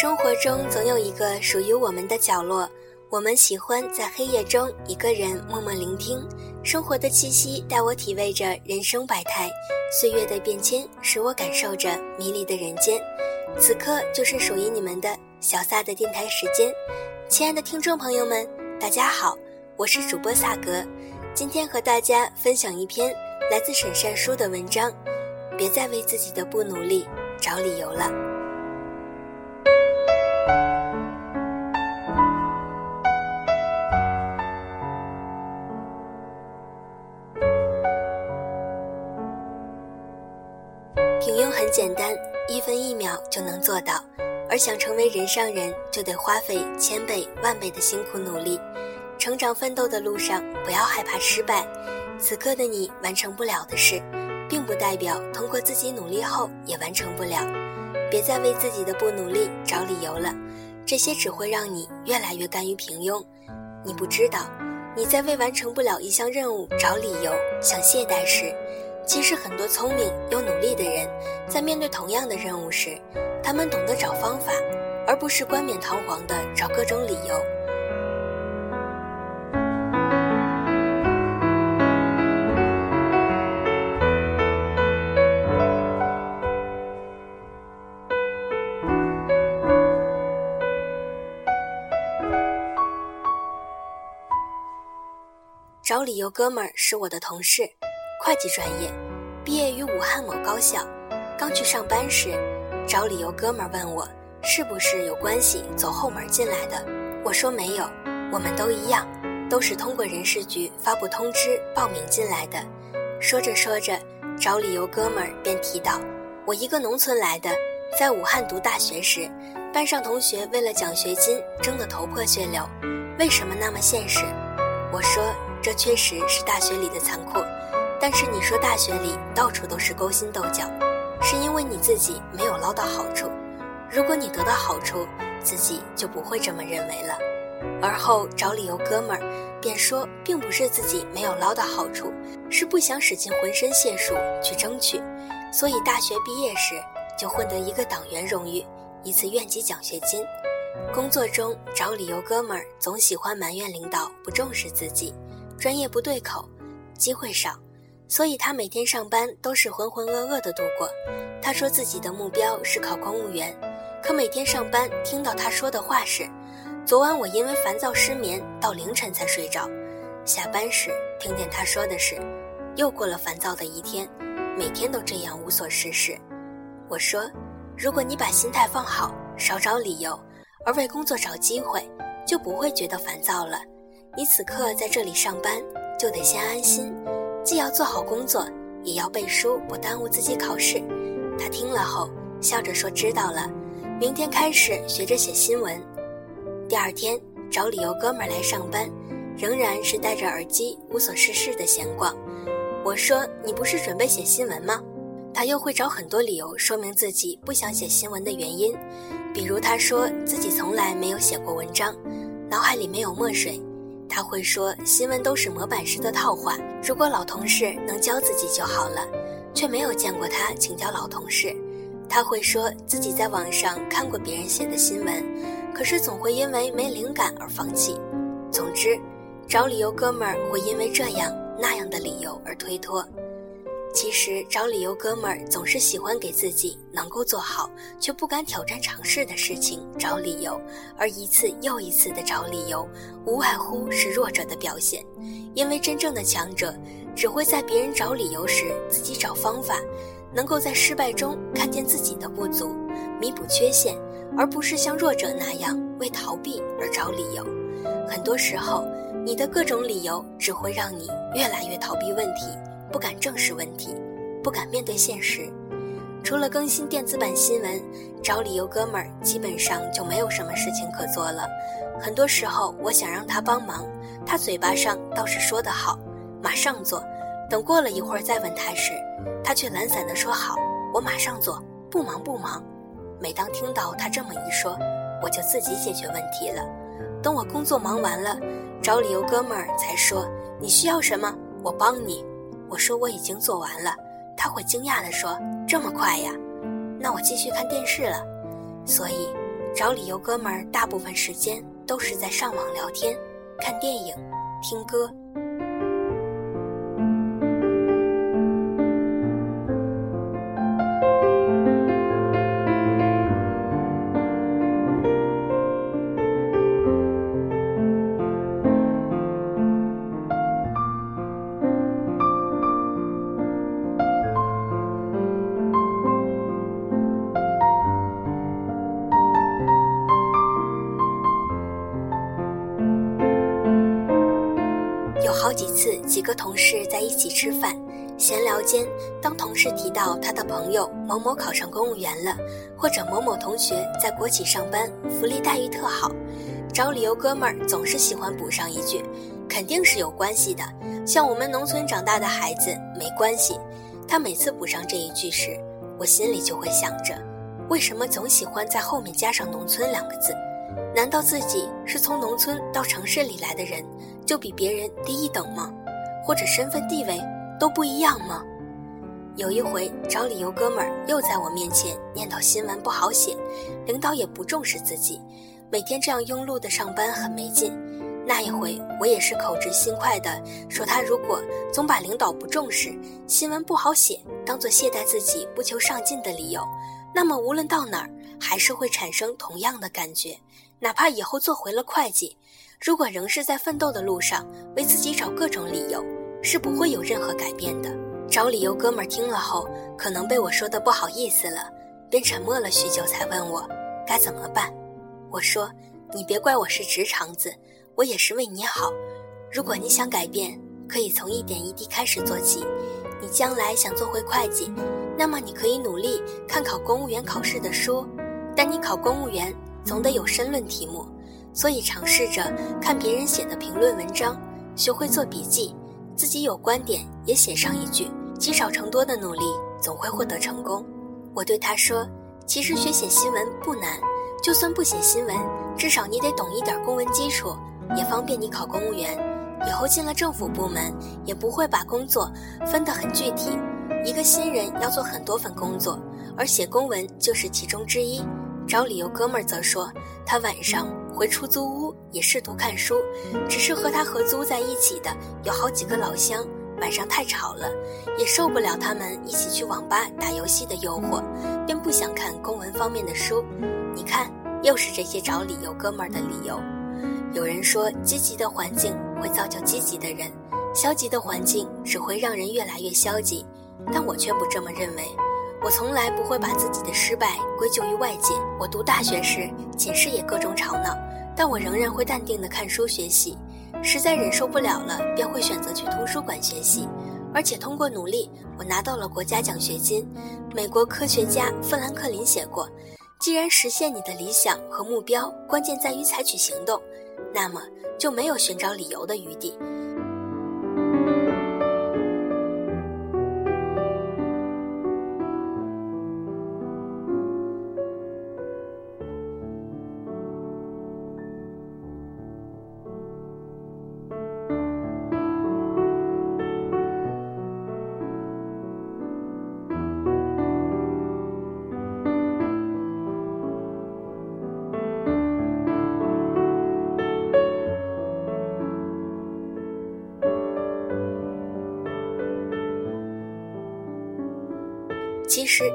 生活中总有一个属于我们的角落，我们喜欢在黑夜中一个人默默聆听生活的气息，带我体味着人生百态，岁月的变迁，使我感受着迷离的人间。此刻就是属于你们的小撒的电台时间，亲爱的听众朋友们，大家好，我是主播萨格，今天和大家分享一篇来自沈善书的文章，别再为自己的不努力找理由了。一分一秒就能做到，而想成为人上人，就得花费千倍万倍的辛苦努力。成长奋斗的路上，不要害怕失败。此刻的你完成不了的事，并不代表通过自己努力后也完成不了。别再为自己的不努力找理由了，这些只会让你越来越甘于平庸。你不知道，你在为完成不了一项任务找理由、想懈怠时。其实，很多聪明又努力的人，在面对同样的任务时，他们懂得找方法，而不是冠冕堂皇的找各种理由。找理由，哥们儿是我的同事。会计专业，毕业于武汉某高校，刚去上班时，找理由哥们儿问我是不是有关系走后门进来的。我说没有，我们都一样，都是通过人事局发布通知报名进来的。说着说着，找理由哥们儿便提到，我一个农村来的，在武汉读大学时，班上同学为了奖学金争得头破血流，为什么那么现实？我说这确实是大学里的残酷。但是你说大学里到处都是勾心斗角，是因为你自己没有捞到好处。如果你得到好处，自己就不会这么认为了。而后找理由，哥们儿便说，并不是自己没有捞到好处，是不想使尽浑身解数去争取，所以大学毕业时就混得一个党员荣誉，一次院级奖学金。工作中找理由，哥们儿总喜欢埋怨领导不重视自己，专业不对口，机会少。所以他每天上班都是浑浑噩噩的度过。他说自己的目标是考公务员，可每天上班听到他说的话是：“昨晚我因为烦躁失眠到凌晨才睡着。”下班时听见他说的是：“又过了烦躁的一天，每天都这样无所事事。”我说：“如果你把心态放好，少找理由，而为工作找机会，就不会觉得烦躁了。你此刻在这里上班，就得先安心。”既要做好工作，也要背书，不耽误自己考试。他听了后笑着说：“知道了，明天开始学着写新闻。”第二天找理由，哥们儿来上班，仍然是戴着耳机无所事事的闲逛。我说：“你不是准备写新闻吗？”他又会找很多理由说明自己不想写新闻的原因，比如他说自己从来没有写过文章，脑海里没有墨水。他会说新闻都是模板式的套话，如果老同事能教自己就好了，却没有见过他请教老同事。他会说自己在网上看过别人写的新闻，可是总会因为没灵感而放弃。总之，找理由哥们儿会因为这样那样的理由而推脱。其实找理由，哥们儿总是喜欢给自己能够做好却不敢挑战尝试的事情找理由，而一次又一次的找理由，无外乎是弱者的表现。因为真正的强者，只会在别人找理由时自己找方法，能够在失败中看见自己的不足，弥补缺陷，而不是像弱者那样为逃避而找理由。很多时候，你的各种理由只会让你越来越逃避问题。不敢正视问题，不敢面对现实。除了更新电子版新闻，找理由，哥们儿基本上就没有什么事情可做了。很多时候，我想让他帮忙，他嘴巴上倒是说得好，马上做。等过了一会儿再问他时，他却懒散地说好，我马上做，不忙不忙。每当听到他这么一说，我就自己解决问题了。等我工作忙完了，找理由，哥们儿才说你需要什么，我帮你。我说我已经做完了，他会惊讶地说：“这么快呀？”那我继续看电视了。所以，找理由哥们儿大部分时间都是在上网聊天、看电影、听歌。几次，几个同事在一起吃饭，闲聊间，当同事提到他的朋友某某考上公务员了，或者某某同学在国企上班，福利待遇特好，找理由哥们儿总是喜欢补上一句：“肯定是有关系的，像我们农村长大的孩子没关系。”他每次补上这一句时，我心里就会想着，为什么总喜欢在后面加上“农村”两个字？难道自己是从农村到城市里来的人，就比别人低一等吗？或者身份地位都不一样吗？有一回找理由，哥们儿又在我面前念叨新闻不好写，领导也不重视自己，每天这样庸碌的上班很没劲。那一回我也是口直心快的说，他如果总把领导不重视、新闻不好写当做懈怠自己不求上进的理由，那么无论到哪儿还是会产生同样的感觉。哪怕以后做回了会计，如果仍是在奋斗的路上，为自己找各种理由，是不会有任何改变的。找理由，哥们儿听了后，可能被我说的不好意思了，便沉默了许久，才问我该怎么办。我说：“你别怪我是直肠子，我也是为你好。如果你想改变，可以从一点一滴开始做起。你将来想做回会计，那么你可以努力看考公务员考试的书，但你考公务员。”总得有申论题目，所以尝试着看别人写的评论文章，学会做笔记，自己有观点也写上一句。积少成多的努力总会获得成功。我对他说：“其实学写新闻不难，就算不写新闻，至少你得懂一点公文基础，也方便你考公务员。以后进了政府部门，也不会把工作分得很具体。一个新人要做很多份工作，而写公文就是其中之一。”找理由，哥们儿则说，他晚上回出租屋也试图看书，只是和他合租在一起的有好几个老乡，晚上太吵了，也受不了他们一起去网吧打游戏的诱惑，便不想看公文方面的书。你看，又是这些找理由哥们儿的理由。有人说，积极的环境会造就积极的人，消极的环境只会让人越来越消极，但我却不这么认为。我从来不会把自己的失败归咎于外界。我读大学时，寝室也各种吵闹，但我仍然会淡定地看书学习。实在忍受不了了，便会选择去图书馆学习。而且通过努力，我拿到了国家奖学金。美国科学家富兰克林写过：“既然实现你的理想和目标关键在于采取行动，那么就没有寻找理由的余地。”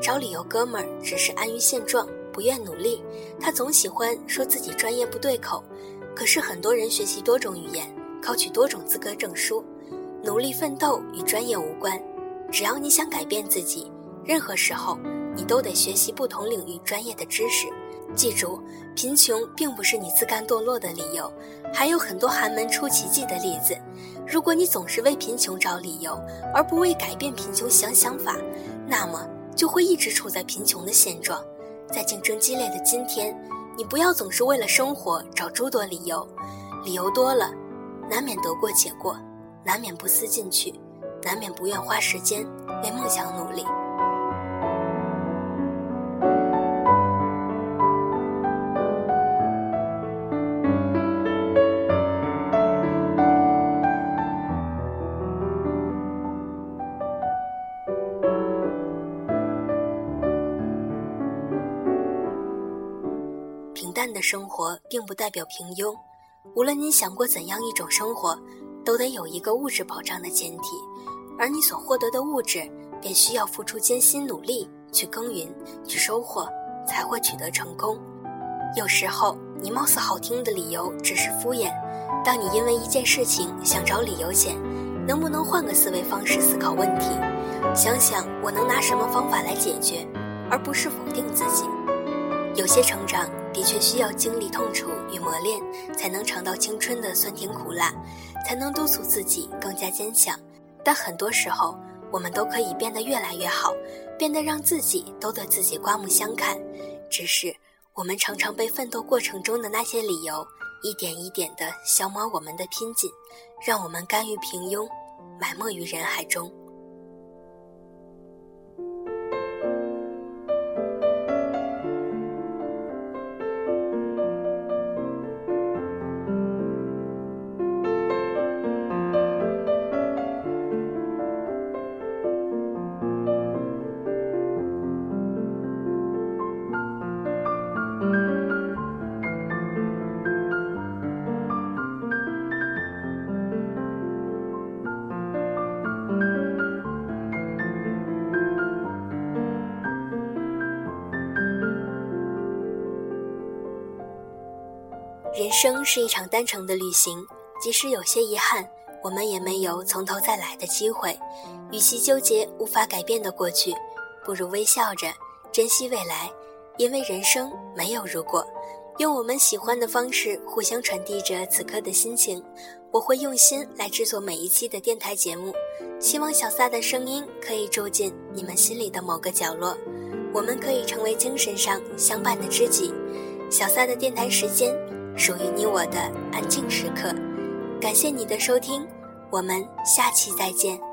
找理由，哥们儿只是安于现状，不愿努力。他总喜欢说自己专业不对口，可是很多人学习多种语言，考取多种资格证书，努力奋斗与专业无关。只要你想改变自己，任何时候你都得学习不同领域专业的知识。记住，贫穷并不是你自甘堕落的理由，还有很多寒门出奇迹的例子。如果你总是为贫穷找理由，而不为改变贫穷想想法，那么。就会一直处在贫穷的现状，在竞争激烈的今天，你不要总是为了生活找诸多理由，理由多了，难免得过且过，难免不思进取，难免不愿花时间为梦想努力。淡的生活并不代表平庸。无论你想过怎样一种生活，都得有一个物质保障的前提，而你所获得的物质，便需要付出艰辛努力去耕耘、去收获，才会取得成功。有时候，你貌似好听的理由只是敷衍。当你因为一件事情想找理由前，能不能换个思维方式思考问题？想想我能拿什么方法来解决，而不是否定自己。有些成长的确需要经历痛楚与磨练，才能尝到青春的酸甜苦辣，才能督促自己更加坚强。但很多时候，我们都可以变得越来越好，变得让自己都对自己刮目相看。只是我们常常被奋斗过程中的那些理由，一点一点地消磨我们的拼劲，让我们甘于平庸，埋没于人海中。人生是一场单程的旅行，即使有些遗憾，我们也没有从头再来的机会。与其纠结无法改变的过去，不如微笑着珍惜未来，因为人生没有如果。用我们喜欢的方式互相传递着此刻的心情。我会用心来制作每一期的电台节目，希望小撒的声音可以住进你们心里的某个角落，我们可以成为精神上相伴的知己。小撒的电台时间。属于你我的安静时刻，感谢你的收听，我们下期再见。